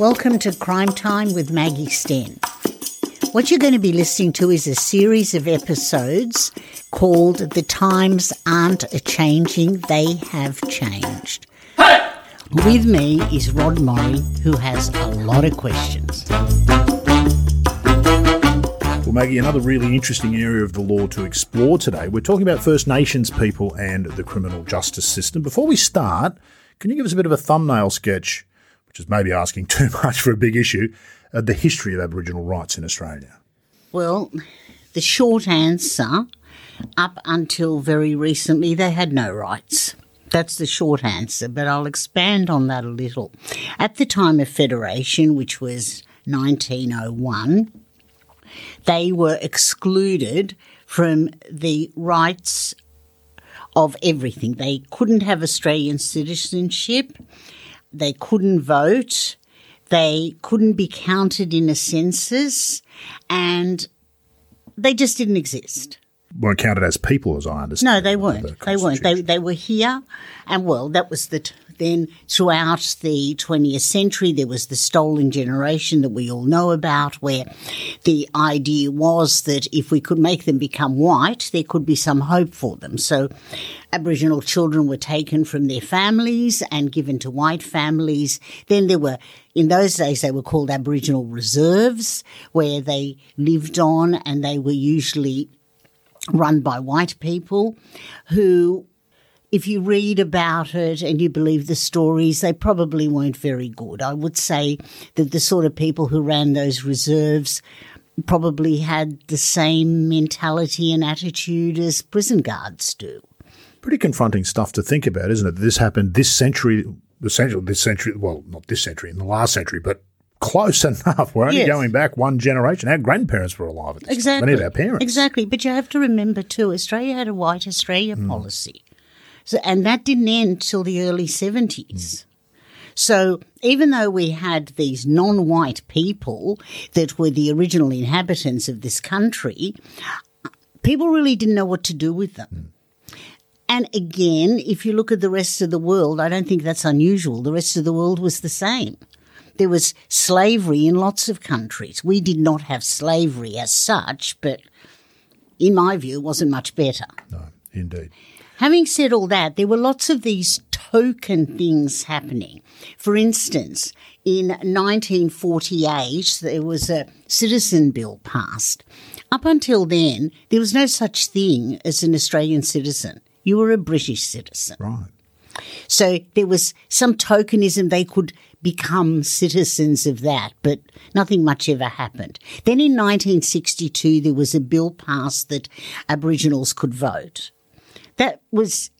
Welcome to Crime Time with Maggie Sten. What you're going to be listening to is a series of episodes called The Times Aren't a Changing, They Have Changed. With me is Rod Morri, who has a lot of questions. Well, Maggie, another really interesting area of the law to explore today. We're talking about First Nations people and the criminal justice system. Before we start, can you give us a bit of a thumbnail sketch, which is maybe asking too much for a big issue, of the history of Aboriginal rights in Australia? Well, the short answer up until very recently, they had no rights. That's the short answer, but I'll expand on that a little. At the time of Federation, which was 1901, they were excluded from the rights of everything. They couldn't have Australian citizenship, they couldn't vote, they couldn't be counted in a census, and they just didn't exist weren't counted as people, as I understand. No, they weren't. The they weren't. They they were here, and well, that was the. T- then throughout the 20th century, there was the stolen generation that we all know about, where the idea was that if we could make them become white, there could be some hope for them. So Aboriginal children were taken from their families and given to white families. Then there were, in those days, they were called Aboriginal reserves, where they lived on and they were usually run by white people who if you read about it and you believe the stories, they probably weren't very good. I would say that the sort of people who ran those reserves probably had the same mentality and attitude as prison guards do. Pretty confronting stuff to think about, isn't it? This happened this century, the century, this century, well, not this century, in the last century, but close enough. We're only yes. going back one generation. Our grandparents were alive at this exactly. Many of our parents. Exactly. But you have to remember too, Australia had a white Australia mm. policy. So, and that didn't end till the early 70s. Mm. So even though we had these non-white people that were the original inhabitants of this country, people really didn't know what to do with them. Mm. And again, if you look at the rest of the world, I don't think that's unusual. The rest of the world was the same. There was slavery in lots of countries. We did not have slavery as such, but in my view, it wasn't much better. No, indeed. Having said all that, there were lots of these token things happening. For instance, in 1948, there was a citizen bill passed. Up until then, there was no such thing as an Australian citizen. You were a British citizen. Right. So there was some tokenism. They could become citizens of that, but nothing much ever happened. Then in 1962, there was a bill passed that Aboriginals could vote. That was,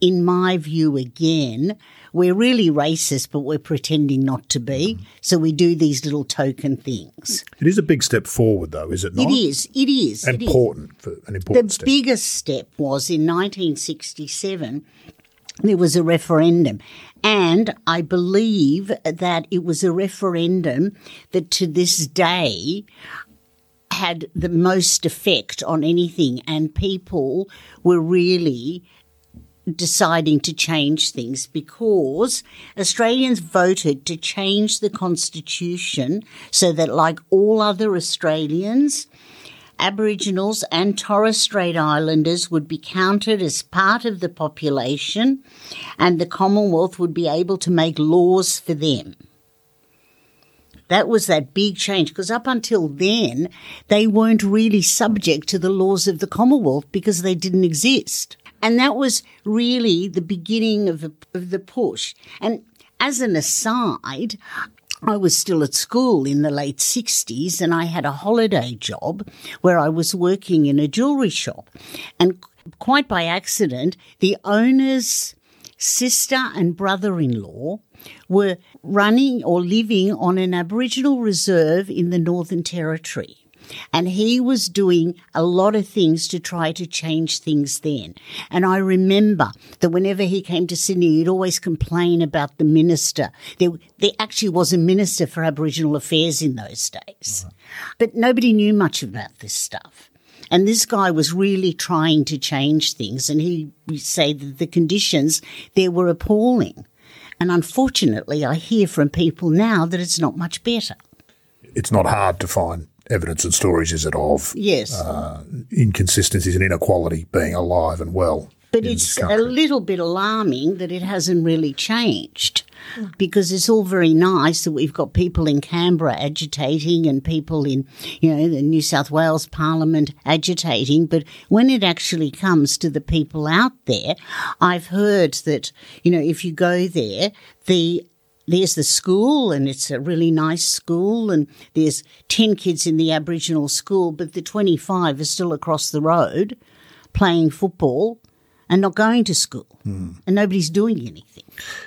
in my view, again, we're really racist, but we're pretending not to be. So we do these little token things. It is a big step forward, though, is it not? It is. It is. Important it is. for an important the step. The biggest step was in 1967 there was a referendum. And I believe that it was a referendum that to this day had the most effect on anything, and people were really deciding to change things because Australians voted to change the constitution so that, like all other Australians, Aboriginals and Torres Strait Islanders would be counted as part of the population and the Commonwealth would be able to make laws for them. That was that big change because up until then, they weren't really subject to the laws of the Commonwealth because they didn't exist. And that was really the beginning of the, of the push. And as an aside, I was still at school in the late 60s and I had a holiday job where I was working in a jewelry shop. And quite by accident, the owner's sister and brother in law were running or living on an Aboriginal reserve in the Northern Territory. And he was doing a lot of things to try to change things then. And I remember that whenever he came to Sydney, he'd always complain about the minister. There, there actually was a minister for Aboriginal Affairs in those days. Right. But nobody knew much about this stuff. And this guy was really trying to change things. And he would say that the conditions there were appalling. And unfortunately, I hear from people now that it's not much better. It's not hard to find evidence and stories, is it, of Yes. uh, inconsistencies and inequality being alive and well. But it's a little bit alarming that it hasn't really changed because it's all very nice that we've got people in Canberra agitating and people in, you know, the New South Wales Parliament agitating. But when it actually comes to the people out there, I've heard that, you know, if you go there, the there's the school and it's a really nice school and there's 10 kids in the aboriginal school but the 25 are still across the road playing football and not going to school hmm. and nobody's doing anything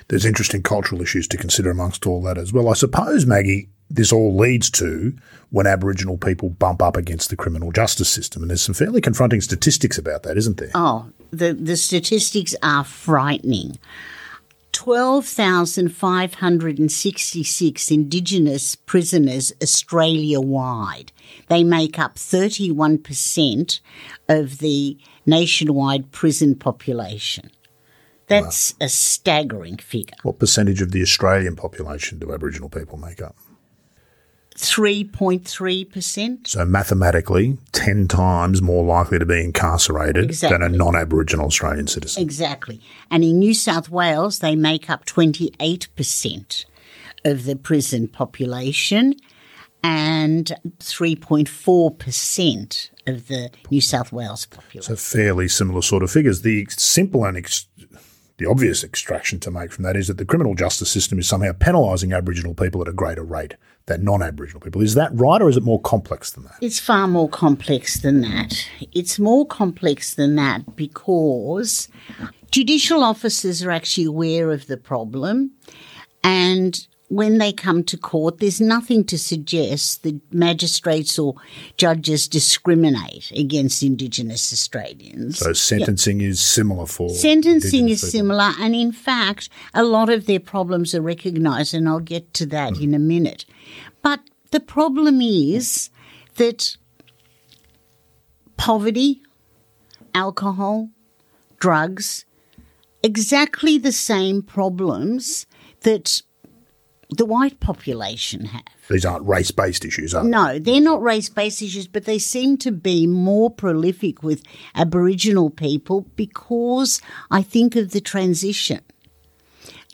There's interesting cultural issues to consider amongst all that as well. I suppose, Maggie, this all leads to when Aboriginal people bump up against the criminal justice system. And there's some fairly confronting statistics about that, isn't there? oh the, the statistics are frightening 12,566 Indigenous prisoners Australia wide. They make up 31% of the nationwide prison population. That's a staggering figure. What percentage of the Australian population do Aboriginal people make up? 3.3%. So mathematically, 10 times more likely to be incarcerated than a non-Aboriginal Australian citizen. Exactly. And in New South Wales, they make up 28% of the prison population and 3.4% of the New South Wales population. So fairly similar sort of figures. The simple and ex- the obvious extraction to make from that is that the criminal justice system is somehow penalising Aboriginal people at a greater rate than non-Aboriginal people. Is that right, or is it more complex than that? It's far more complex than that. It's more complex than that because judicial officers are actually aware of the problem and when they come to court, there's nothing to suggest that magistrates or judges discriminate against Indigenous Australians. So sentencing is similar for Sentencing is people. similar, and in fact, a lot of their problems are recognised, and I'll get to that hmm. in a minute. But the problem is that poverty, alcohol, drugs, exactly the same problems that the white population have. These aren't race-based issues, are they? No, they're not race based issues, but they seem to be more prolific with Aboriginal people because I think of the transition.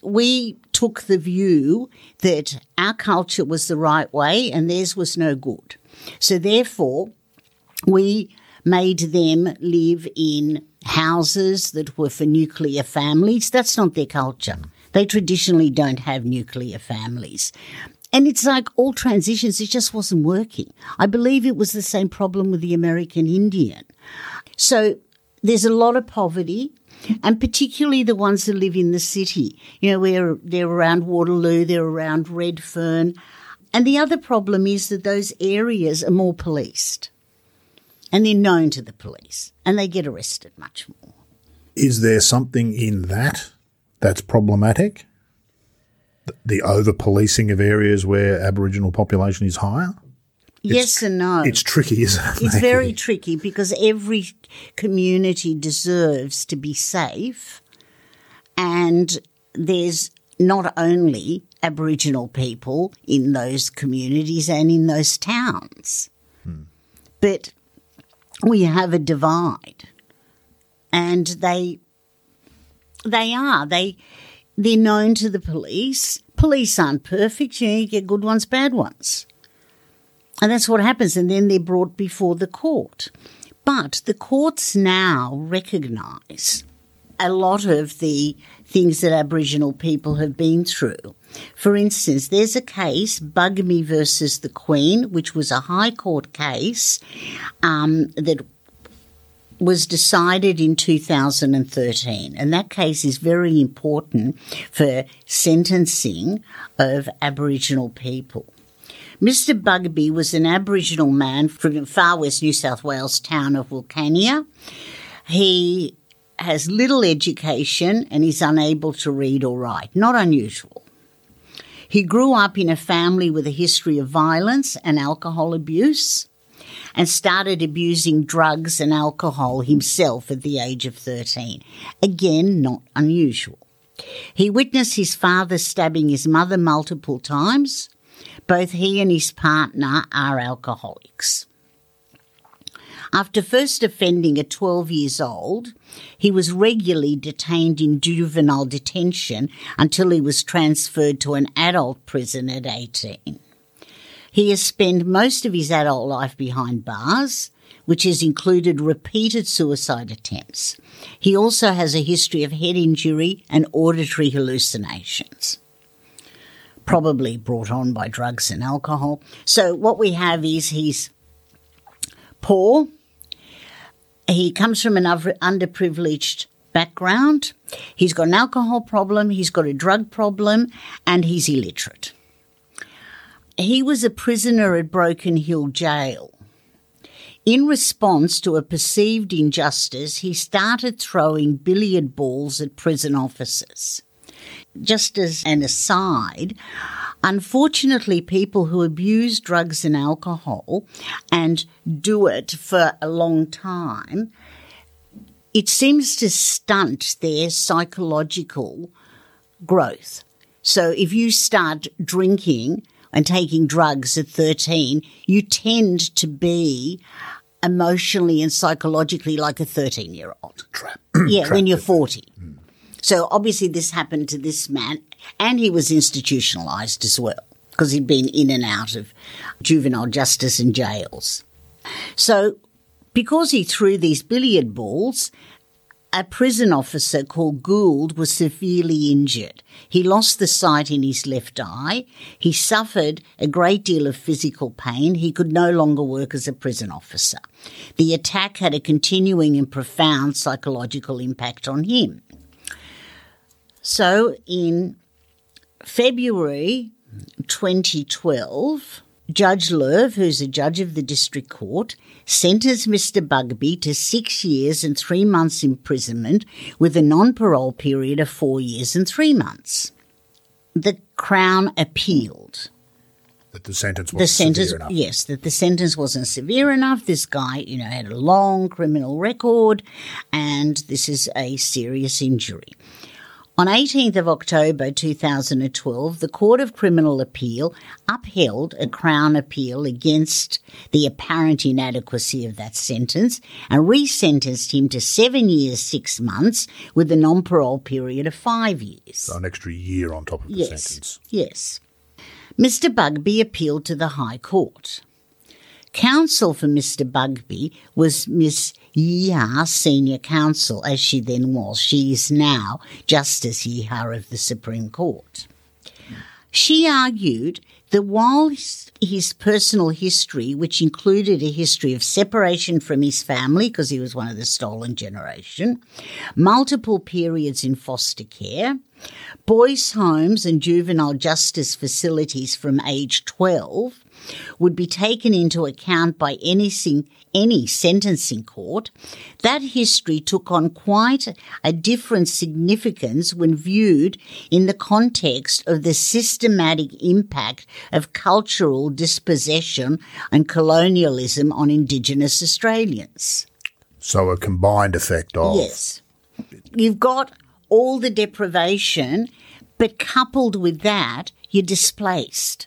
We took the view that our culture was the right way and theirs was no good. So therefore, we made them live in houses that were for nuclear families. That's not their culture. They traditionally don't have nuclear families. And it's like all transitions, it just wasn't working. I believe it was the same problem with the American Indian. So there's a lot of poverty, and particularly the ones that live in the city. You know, where they're around Waterloo, they're around Redfern. And the other problem is that those areas are more policed. And they're known to the police, and they get arrested much more. Is there something in that that's problematic? The- The over-policing of areas where Aboriginal population is higher? Yes and no. It's tricky, isn't it? It's very tricky because every community deserves to be safe, and there's not only Aboriginal people in those communities and in those towns, hmm. but we have a divide, and they they are they they're known to the police. Police aren't perfect. You, know, you get good ones, bad ones. And that's what happens. And then they're brought before the court. But the courts now recognise a lot of the things that Aboriginal people have been through. For instance, there's a case, Bugmy versus the Queen, which was a High Court case um, that was decided in 2013, and that case is very important for sentencing of Aboriginal people. Mr. Bugmy was an Aboriginal man from the far west New South Wales town of Wilcannia. He has little education and is unable to read or write. Not unusual. He grew up in a family with a history of violence and alcohol abuse and started abusing drugs and alcohol himself at the age of 13. Again, not unusual. He witnessed his father stabbing his mother multiple times. Both he and his partner are alcoholics. After first offending at 12 years old, he was regularly detained in juvenile detention until he was transferred to an adult prison at 18. He has spent most of his adult life behind bars, which has included repeated suicide attempts. He also has a history of head injury and auditory hallucinations. Probably brought on by drugs and alcohol. So, what we have is he's poor, he comes from an underprivileged background. He's got an alcohol problem, he's got a drug problem, and he's illiterate. He was a prisoner at Broken Hill Jail. In response to a perceived injustice, he started throwing billiard balls at prison officers. Just as an aside, Unfortunately, people who abuse drugs and alcohol and do it for a long time, it seems to stunt their psychological growth. So if you start drinking and taking drugs at 13, you tend to be emotionally and psychologically like a 13 year old. yeah, when you're 40. Mm. So obviously this happened to this man and he was institutionalized as well because he'd been in and out of juvenile justice and jails. So because he threw these billiard balls, a prison officer called Gould was severely injured. He lost the sight in his left eye. He suffered a great deal of physical pain. He could no longer work as a prison officer. The attack had a continuing and profound psychological impact on him. So in February 2012, Judge Lerv, who's a judge of the district court, sentenced Mr. Bugmy to six years and three months imprisonment with a non parole period of four years and three months. The Crown appealed. That the sentence was the sentence, enough. Yes, that the sentence wasn't severe enough. This guy, you know, had a long criminal record and this is a serious injury. On 18th of October 2012, the Court of Criminal Appeal upheld a Crown appeal against the apparent inadequacy of that sentence and resentenced him to seven years, six months with a non-parole period of five years. So an extra year on top of the yes, sentence. Yes. Mr. Bugmy appealed to the High Court. Counsel for Mr. Bugmy was Miss Yehia Senior Counsel, as she then was. She is now Justice Yehia of the Supreme Court. She argued that while his personal history, which included a history of separation from his family, because he was one of the stolen generation, multiple periods in foster care, boys' homes and juvenile justice facilities from age 12, would be taken into account by any, any sentencing court, that history took on quite a different significance when viewed in the context of the systematic impact of cultural dispossession and colonialism on Indigenous Australians. So, a combined effect of. Yes. You've got all the deprivation, but coupled with that, you're displaced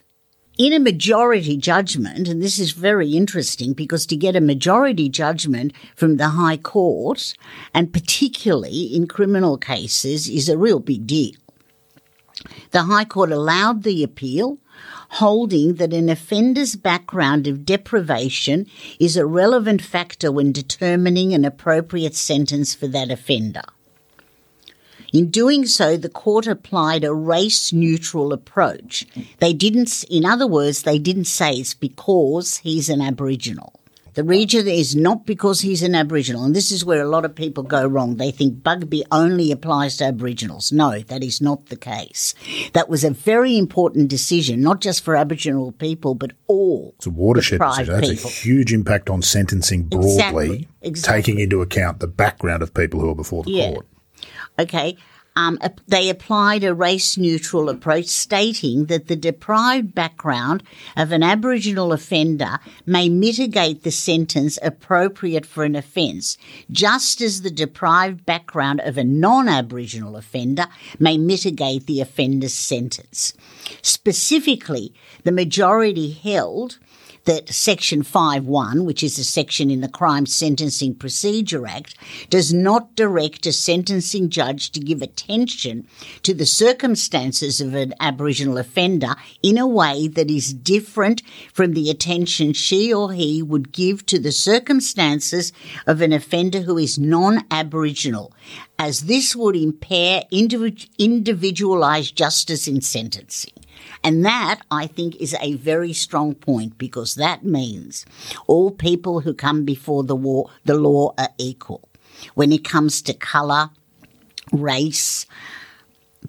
in a majority judgment, and this is very interesting because to get a majority judgment from the High Court, and particularly in criminal cases, is a real big deal. The High Court allowed the appeal, holding that an offender's background of deprivation is a relevant factor when determining an appropriate sentence for that offender. In doing so, the court applied a race neutral approach. They didn't, in other words, they didn't say it's because he's an Aboriginal. The region is not because he's an Aboriginal, and this is where a lot of people go wrong. They think Bugmy only applies to Aboriginals. No, that is not the case. That was a very important decision, not just for Aboriginal people, but all. It's a watershed decision. That's people. a huge impact on sentencing broadly, exactly. Exactly. taking into account the background of people who are before the yeah. court. Okay. um, they applied a race neutral approach stating that the deprived background of an Aboriginal offender may mitigate the sentence appropriate for an offence, just as the deprived background of a non Aboriginal offender may mitigate the offender's sentence. Specifically, the majority held that Section 5.1, which is a section in the Crime Sentencing Procedure Act, does not direct a sentencing judge to give attention to the circumstances of an Aboriginal offender in a way that is different from the attention she or he would give to the circumstances of an offender who is non-Aboriginal, as this would impair individualised justice in sentencing. And that, I think, is a very strong point because that means all people who come before the, war, the law are equal when it comes to colour, race.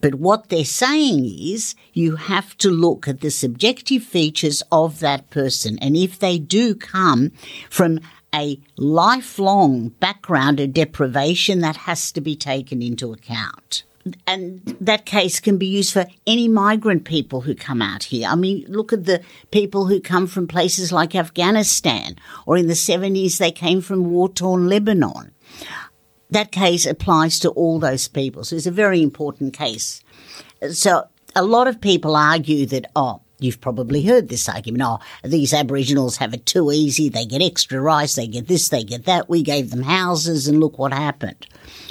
But what they're saying is you have to look at the subjective features of that person. And if they do come from a lifelong background of deprivation, that has to be taken into account and that case can be used for any migrant people who come out here. I mean, look at the people who come from places like Afghanistan, or in the 70s they came from war torn Lebanon. That case applies to all those people. So it's a very important case. So a lot of people argue that, oh, You've probably heard this argument. Oh, these Aboriginals have it too easy. They get extra rice. They get this. They get that. We gave them houses and look what happened.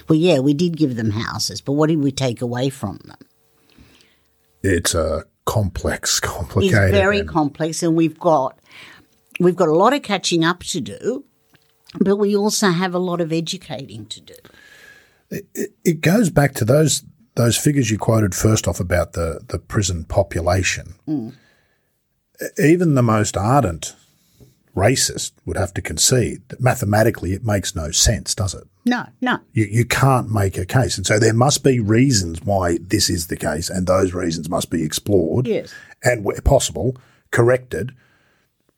Well, yeah, we did give them houses, but what did we take away from them? It's a complex, complicated. It's very and- complex, and we've got we've got a lot of catching up to do, but we also have a lot of educating to do. It, it goes back to those those figures you quoted first off about the the prison population. Mm. Even the most ardent racist would have to concede that mathematically it makes no sense, does it? No, no. You, you can't make a case. And so there must be reasons why this is the case, and those reasons must be explored. Yes. And where possible, corrected,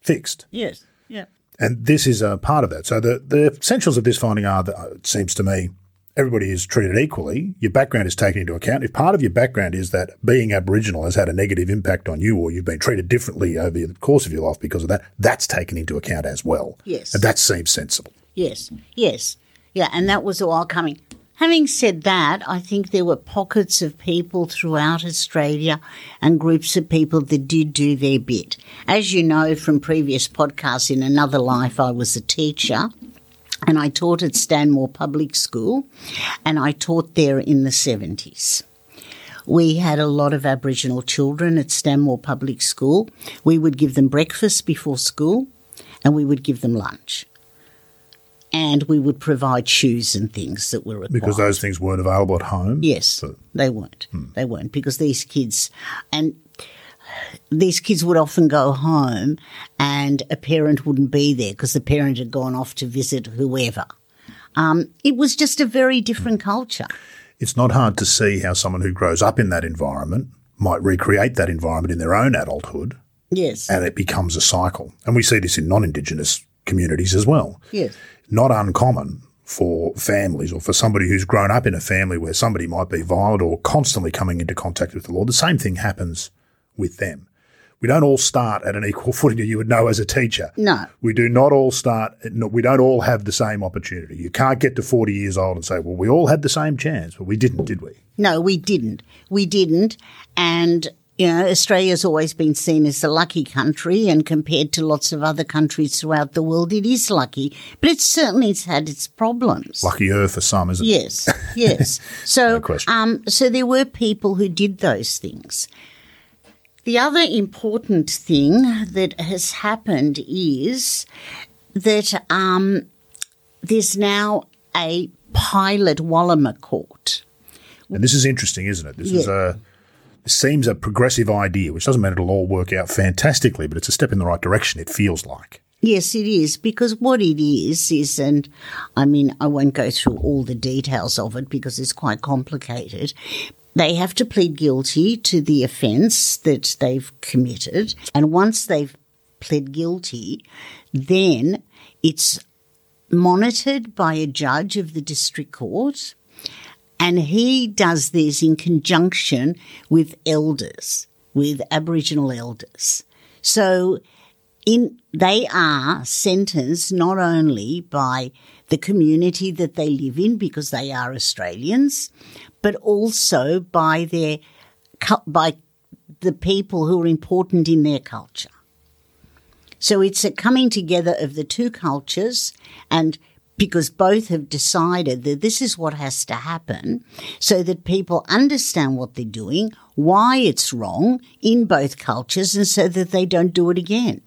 fixed. Yes. Yeah. And this is a part of that. So the, the essentials of this finding are that it seems to me everybody is treated equally. Your background is taken into account. If part of your background is that being Aboriginal has had a negative impact on you or you've been treated differently over the course of your life because of that, that's taken into account as well. Yes. And that seems sensible. Yes, yes. Yeah, and that was all coming. Having said that, I think there were pockets of people throughout Australia and groups of people that did do their bit. As you know from previous podcasts, in another life, I was a teacher and I taught at Stanmore Public School, and I taught there in the 70s. We had a lot of Aboriginal children at Stanmore Public School. We would give them breakfast before school, and we would give them lunch. And we would provide shoes and things that were required. Because those things weren't available at home? Yes, so. they weren't. Hmm. They weren't because these kids, and these kids would often go home and a parent wouldn't be there because the parent had gone off to visit whoever. Um, it was just a very different culture. It's not hard to see how someone who grows up in that environment might recreate that environment in their own adulthood. Yes. And it becomes a cycle. And we see this in non Indigenous communities as well. Yes. Not uncommon for families or for somebody who's grown up in a family where somebody might be violent or constantly coming into contact with the law. The same thing happens with them. We don't all start at an equal footing, you would know as a teacher. No. We do not all start, we don't all have the same opportunity. You can't get to 40 years old and say, well, we all had the same chance, but we didn't, did we? No, we didn't. We didn't. And you know, Australia's always been seen as a lucky country, and compared to lots of other countries throughout the world, it is lucky. But it certainly has had its problems. Luckier for some, isn't it? Yes, yes. So, no um, so there were people who did those things. The other important thing that has happened is that um, there's now a pilot Walama court. And this is interesting, isn't it? This yeah. is a this seems a progressive idea, which doesn't mean it'll all work out fantastically, but it's a step in the right direction. It feels like. Yes, it is because what it is is, and I mean, I won't go through all the details of it because it's quite complicated, they have to plead guilty to the offence that they've committed. And once they've pled guilty, then it's monitored by a judge of the district court. And he does this in conjunction with elders, with Aboriginal elders. So in, they are sentenced not only by the community that they live in because they are Australians, but also by their, by the people who are important in their culture. So it's a coming together of the two cultures and because both have decided that this is what has to happen so that people understand what they're doing, why it's wrong in both cultures, and so that they don't do it again.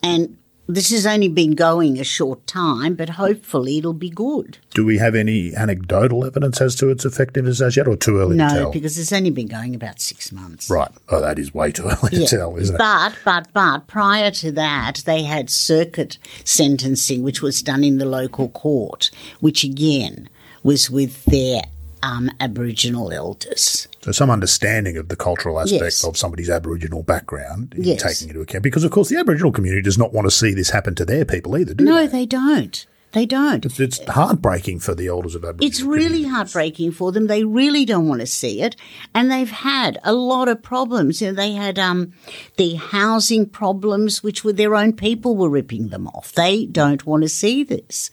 And this has only been going a short time, but hopefully it'll be good. Do we have any anecdotal evidence as to its effectiveness as yet, or too early no, to tell? No, because it's only been going about six months. Right. Oh, that is way too early to tell, isn't it? But, but, but prior to that, they had circuit sentencing, which was done in the local court, which again was with their um, Aboriginal elders. So some understanding of the cultural aspect Yes. of somebody's Aboriginal background, Yes. taking into account, because of course the Aboriginal community does not want to see this happen to their people either, do No, they? they don't. They don't. It's, it's heartbreaking for the elders of Aboriginal. It's really heartbreaking for them. They really don't want to see it, and they've had a lot of problems. You know, they had um, the housing problems, which were their own people were ripping them off. They don't want to see this.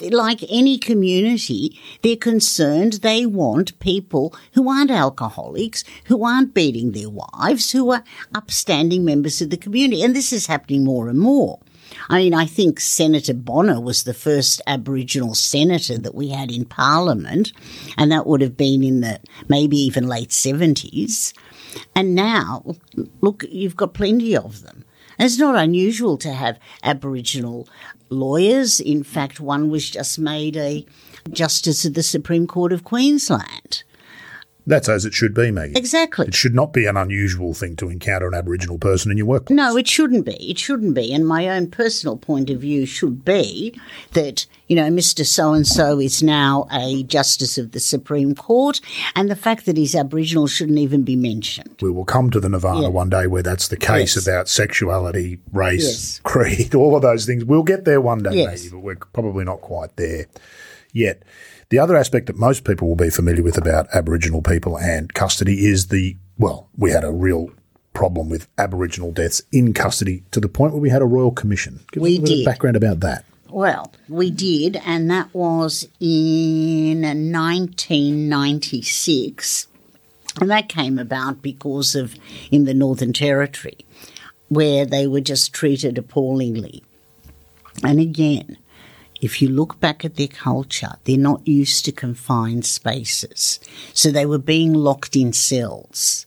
Like any community, they're concerned. They want people who aren't alcoholics, who aren't beating their wives, who are upstanding members of the community. And this is happening more and more. I mean, I think Senator Bonner was the first Aboriginal senator that we had in Parliament, and that would have been in the maybe even late 70s. And now, look, you've got plenty of them. And it's not unusual to have Aboriginal lawyers. In fact, one was just made a Justice of the Supreme Court of Queensland. That's as it should be, Maggie. Exactly. It should not be an unusual thing to encounter an Aboriginal person in your workplace. No, it shouldn't be. It shouldn't be. And my own personal point of view should be that, you know, Mr. So and so is now a Justice of the Supreme Court, and the fact that he's Aboriginal shouldn't even be mentioned. We will come to the Nirvana Yeah. one day where that's the case Yes. about sexuality, race, Yes. creed, all of those things. We'll get there one day, Yes. maybe, but we're probably not quite there yet. The other aspect that most people will be familiar with about Aboriginal people and custody is the, well, we had a real problem with Aboriginal deaths in custody to the point where we had a royal commission. Give We us a bit of did. background about that. Well, we did, and that was in 1996. And that came about because of in the Northern Territory, where they were just treated appallingly. And again, if you look back at their culture, they're not used to confined spaces. So they were being locked in cells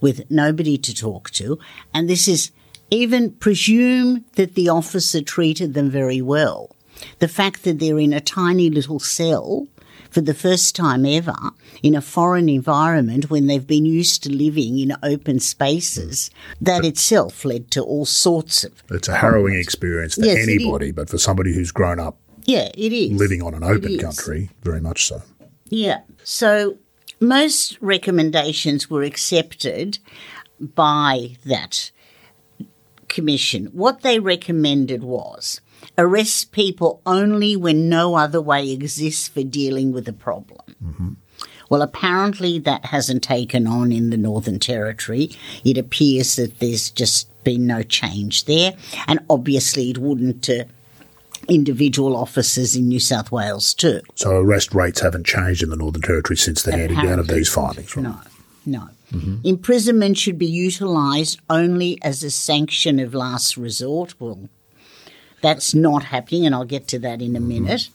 with nobody to talk to. And this is even presume that the officer treated them very well. The fact that they're in a tiny little cell for the first time ever in a foreign environment when they've been used to living in open spaces, that itself led to all sorts of. It's a harrowing experience for Yes, anybody, but for somebody who's grown up Yeah, it is. living on an open country, very much so. Yeah. So most recommendations were accepted by that commission. What they recommended was arrest people only when no other way exists for dealing with a problem. Mm-hmm. Well, apparently that hasn't taken on in the Northern Territory. It appears that there's just been no change there, and obviously it wouldn't to individual officers in New South Wales too. So arrest rates haven't changed in the Northern Territory since the handing down of these findings, right? No, no. Mm-hmm. Imprisonment should be utilised only as a sanction of last resort. Well, that's not happening, and I'll get to that in a mm-hmm. minute.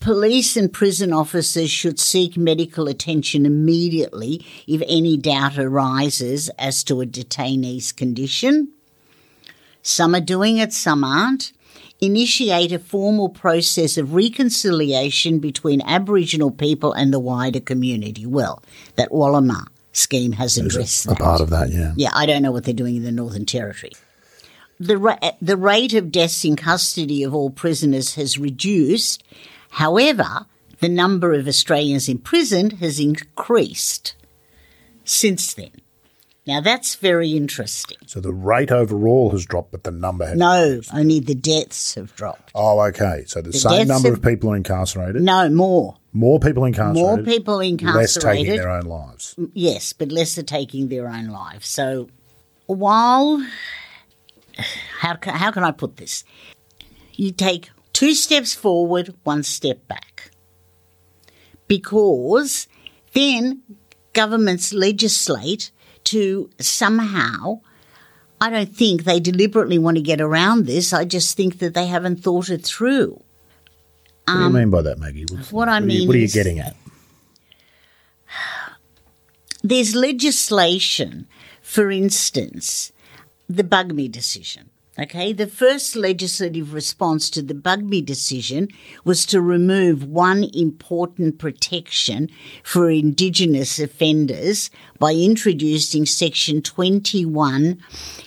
Police and prison officers should seek medical attention immediately if any doubt arises as to a detainee's condition. Some are doing it, some aren't. Initiate a formal process of reconciliation between Aboriginal people and the wider community. Well, that Walama scheme has addressed A that. part of that, yeah. Yeah, I don't know what they're doing in the Northern Territory. The, ra- the rate of deaths in custody of all prisoners has reduced. However, the number of Australians imprisoned has increased since then. Now, that's very interesting. So the rate overall has dropped, but the number has. No, only the deaths have dropped. Oh, okay. So the, same number have- of people are incarcerated. No, more. More people incarcerated. More people incarcerated. Less taking their own lives. Mm, yes, but less are taking their own lives. So while how can, how can I put this? You take two steps forward, one step back. Because then governments legislate to somehow I don't think they deliberately want to get around this. I just think that they haven't thought it through. What do you mean by that, Maggie? What's- Um, what I you- mean what are you getting at? there's legislation, for instance, the Bugmy decision. Okay, the first legislative response to the Bugmy decision was to remove one important protection for Indigenous offenders by introducing Section 21,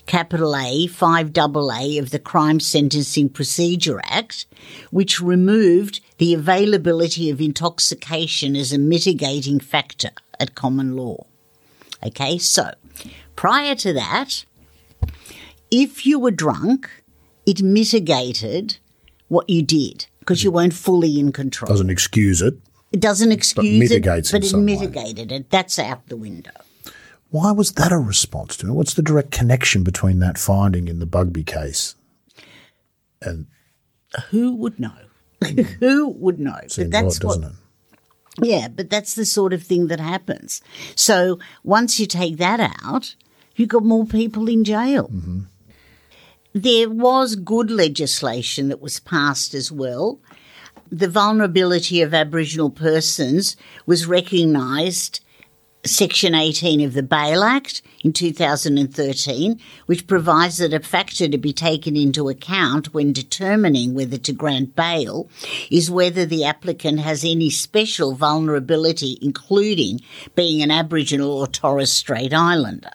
capital A, 5AA of the Crime Sentencing Procedure Act, which removed the availability of intoxication as a mitigating factor at common law. Okay, so prior to that, if you were drunk, it mitigated what you did because you weren't fully in control. Doesn't excuse it. It doesn't excuse mitigates it, but it some way. mitigated it. That's out the window. Why was that a response to it? What's the direct connection between that finding in the Bugmy case and Who would know? Who would know? But seems that's odd, what doesn't it? Yeah, but that's the sort of thing that happens. So once you take that out, you've got more people in jail. Mm-hmm. There was good legislation that was passed as well. The vulnerability of Aboriginal persons was recognised. Section 18 of the Bail Act in 2013, which provides that a factor to be taken into account when determining whether to grant bail is whether the applicant has any special vulnerability, including being an Aboriginal or Torres Strait Islander.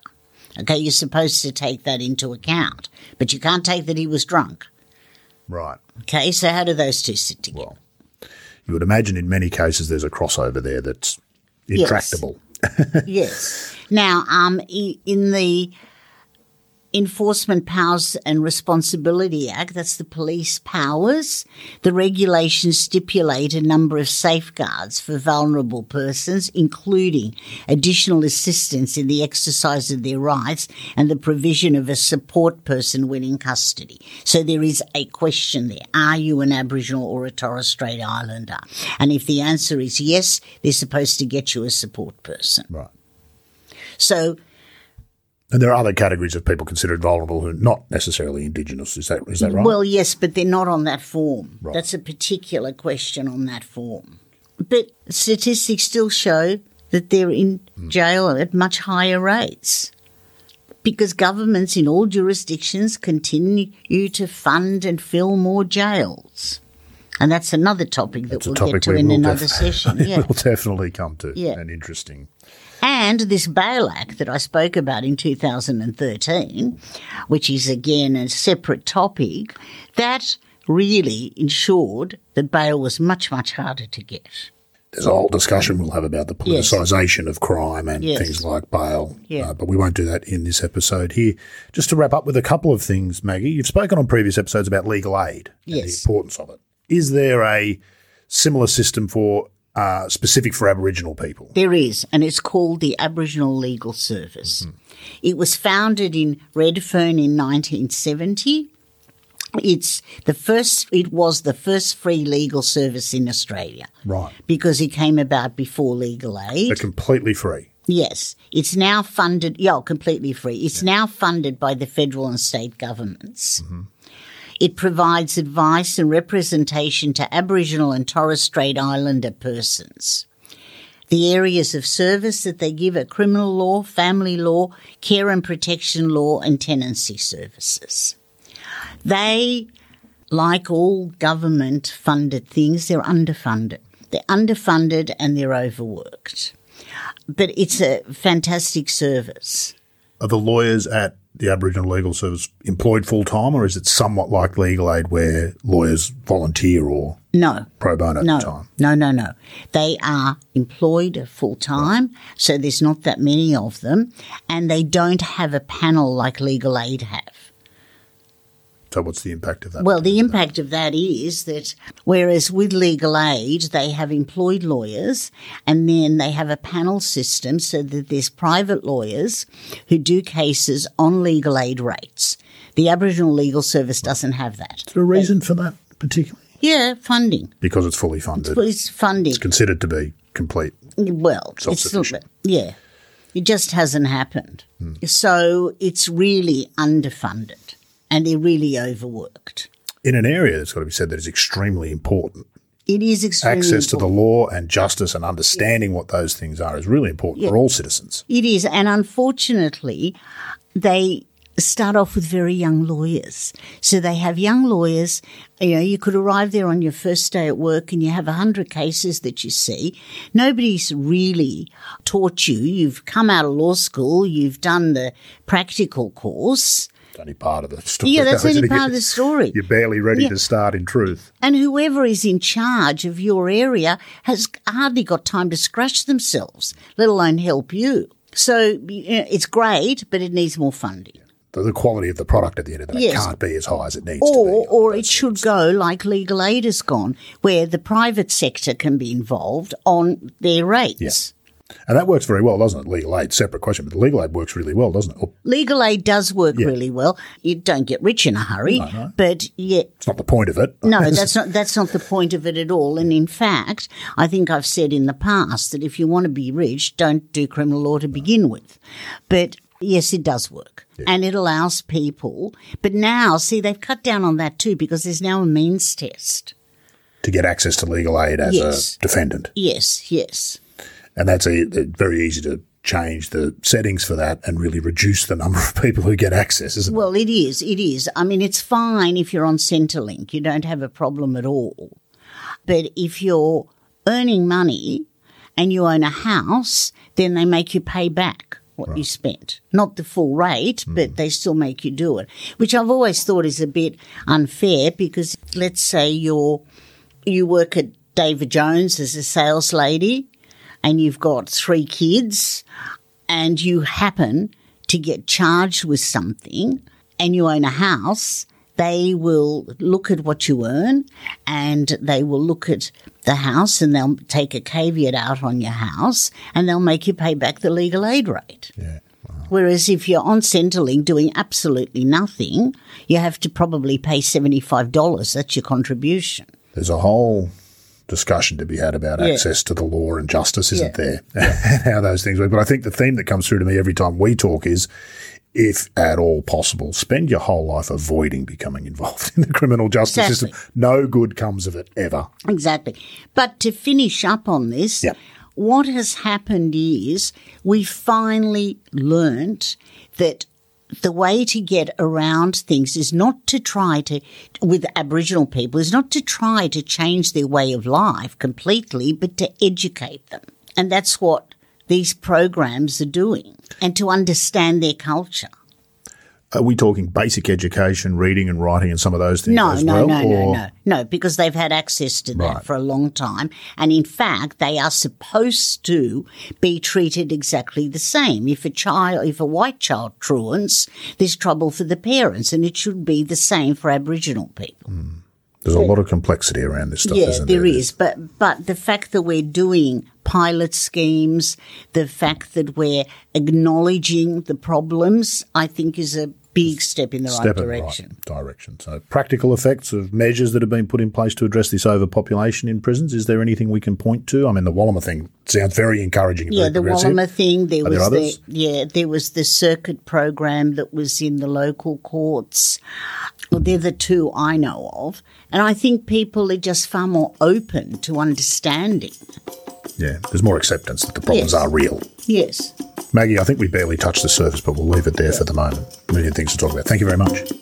Okay, you're supposed to take that into account, but you can't take that he was drunk. Right. Okay, so how do those two sit together? Well, you would imagine in many cases there's a crossover there that's intractable. yes. Now, um, in the Enforcement Powers and Responsibility Act, that's the police powers, the regulations stipulate a number of safeguards for vulnerable persons, including additional assistance in the exercise of their rights and the provision of a support person when in custody. So there is a question there. Are you an Aboriginal or a Torres Strait Islander? And if the answer is yes, they're supposed to get you a support person. Right. So And there are other categories of people considered vulnerable who are not necessarily Indigenous. Is that is that right? Well, yes, but they're not on that form. Right. That's a particular question on that form. But statistics still show that they're in Hmm. jail at much higher rates. Because governments in all jurisdictions continue to fund and fill more jails. And that's another topic that a we'll topic get to in another def- session. Yeah. we'll definitely come to. Yeah. And interesting. And this Bail Act that I spoke about in 2013, which is again a separate topic, that really ensured that bail was much, much harder to get. There's a whole discussion we'll have about the Yes. politicisation of crime and Yes. things like bail. Yeah. Uh, but we won't do that in this episode here. Just to wrap up with a couple of things, Maggie, you've spoken on previous episodes about legal aid and the importance of it. Is there a similar system for uh, specific for Aboriginal people? There is, and it's called the Aboriginal Legal Service. It was founded in Redfern in 1970. It's the first. It was the first free legal service in Australia Right. because it came about before legal aid. They're completely free. Yes, it's now funded. Yeah, completely free. It's now funded by the federal and state governments. It provides advice and representation to Aboriginal and Torres Strait Islander persons. The areas of service that they give are criminal law, family law, care and protection law, and tenancy services. They, like all government funded things, they're underfunded. They're underfunded and they're overworked. But it's a fantastic service. Are the lawyers at the Aboriginal Legal Service employed full time, or is it somewhat like legal aid where lawyers volunteer or No, pro bono no, time? no, no, no. They are employed full time, so there's not that many of them, and they don't have a panel like legal aid have. So, what's the impact of that? Well, the impact of that is that whereas with legal aid, they have employed lawyers and then they have a panel system so that there's private lawyers who do cases on legal aid rates. The Aboriginal Legal Service doesn't have that. Is there a reason for that particularly? Yeah, funding. Because it's fully funded. It's funding. It's considered to be complete. Well, it's Self-sufficient. yeah. It just hasn't happened. Hmm. So it's really underfunded and they're really overworked. In an area that's got to be said that is extremely important. It is extremely Access to the law and justice and understanding what those things are is really important for all citizens. It is, and unfortunately, they start off with very young lawyers. So they have young lawyers. You know, you could arrive there on your first day at work and you have a hundred cases that you see. Nobody's really taught you. You've come out of law school. You've done the practical course. Only part of the story. Yeah, that's though, isn't only it? part of the story. You're barely ready Yeah. to start in truth. And whoever is in charge of your area has hardly got time to scratch themselves, let alone help you. So you know, it's great, but it needs more funding. The, the quality of the product at the end of the day Yes. can't be as high as it needs Or, to be. or it should go like legal aid has gone, where the private sector can be involved on their rates. And that works very well, doesn't it? Legal aid, separate question, but the legal aid works really well, doesn't it? Legal aid does work really well. You don't get rich in a hurry, but yet it's not the point of it. No, that's not that's not the point of it at all. And in fact, I think I've said in the past that if you want to be rich, don't do criminal law to begin with. But yes, it does work. And it allows people but now see they've cut down on that too because there's now a means test. to get access to legal aid as Yes. a defendant. Yes, yes. And that's a, very easy to change the settings for that and really reduce the number of people who get access, isn't it? Well, it is. It is. I mean, it's fine if you're on Centrelink. You don't have a problem at all. But if you're earning money and you own a house, then they make you pay back what you spent. Not the full rate, hmm. but they still make you do it, which I've always thought is a bit unfair because let's say you're, you work at David Jones as a sales lady and you've got three kids and you happen to get charged with something and you own a house, they will look at what you earn and they will look at the house and they'll take a caveat out on your house and they'll make you pay back the legal aid rate. Yeah. Whereas if you're on Centrelink doing absolutely nothing, you have to probably pay $75. That's your contribution. There's a whole discussion to be had about Yeah. access to the law and justice, isn't Yeah. there? and how those things work. But I think the theme that comes through to me every time we talk is if at all possible, spend your whole life avoiding becoming involved in the criminal justice Exactly. system. No good comes of it ever. Exactly. But to finish up on this, Yep. what has happened is we finally learnt that the way to get around things is not to try to, with Aboriginal people, is not to try to change their way of life completely, but to educate them. And that's what these programs are doing, and to understand their culture. Are we talking basic education, reading and writing, and some of those things No, as no, well? no, no, or- no, no, because they've had access to that Right. for a long time. And in fact, they are supposed to be treated exactly the same. If a child, if a white child truants, there's trouble for the parents, and it should be the same for Aboriginal people. Hmm. There's a lot of complexity around this stuff, Yeah, isn't there there? is, but but the fact that we're doing pilot schemes, the fact that we're acknowledging the problems, I think is a big step in the Step right direction. right direction. So, practical effects of measures that have been put in place to address this overpopulation in prisons. Is there anything we can point to? I mean, the Walama thing sounds very encouraging. Yeah, very the. Walama thing. There Are there was the yeah, there was the circuit program that was in the local courts. Well, they're the two I know of, and I think people are just far more open to understanding. Yeah, there's more acceptance that the problems Yes. are real. Yes. Maggie, I think we barely touched the surface, but we'll leave it there for the moment. A million things to talk about. Thank you very much.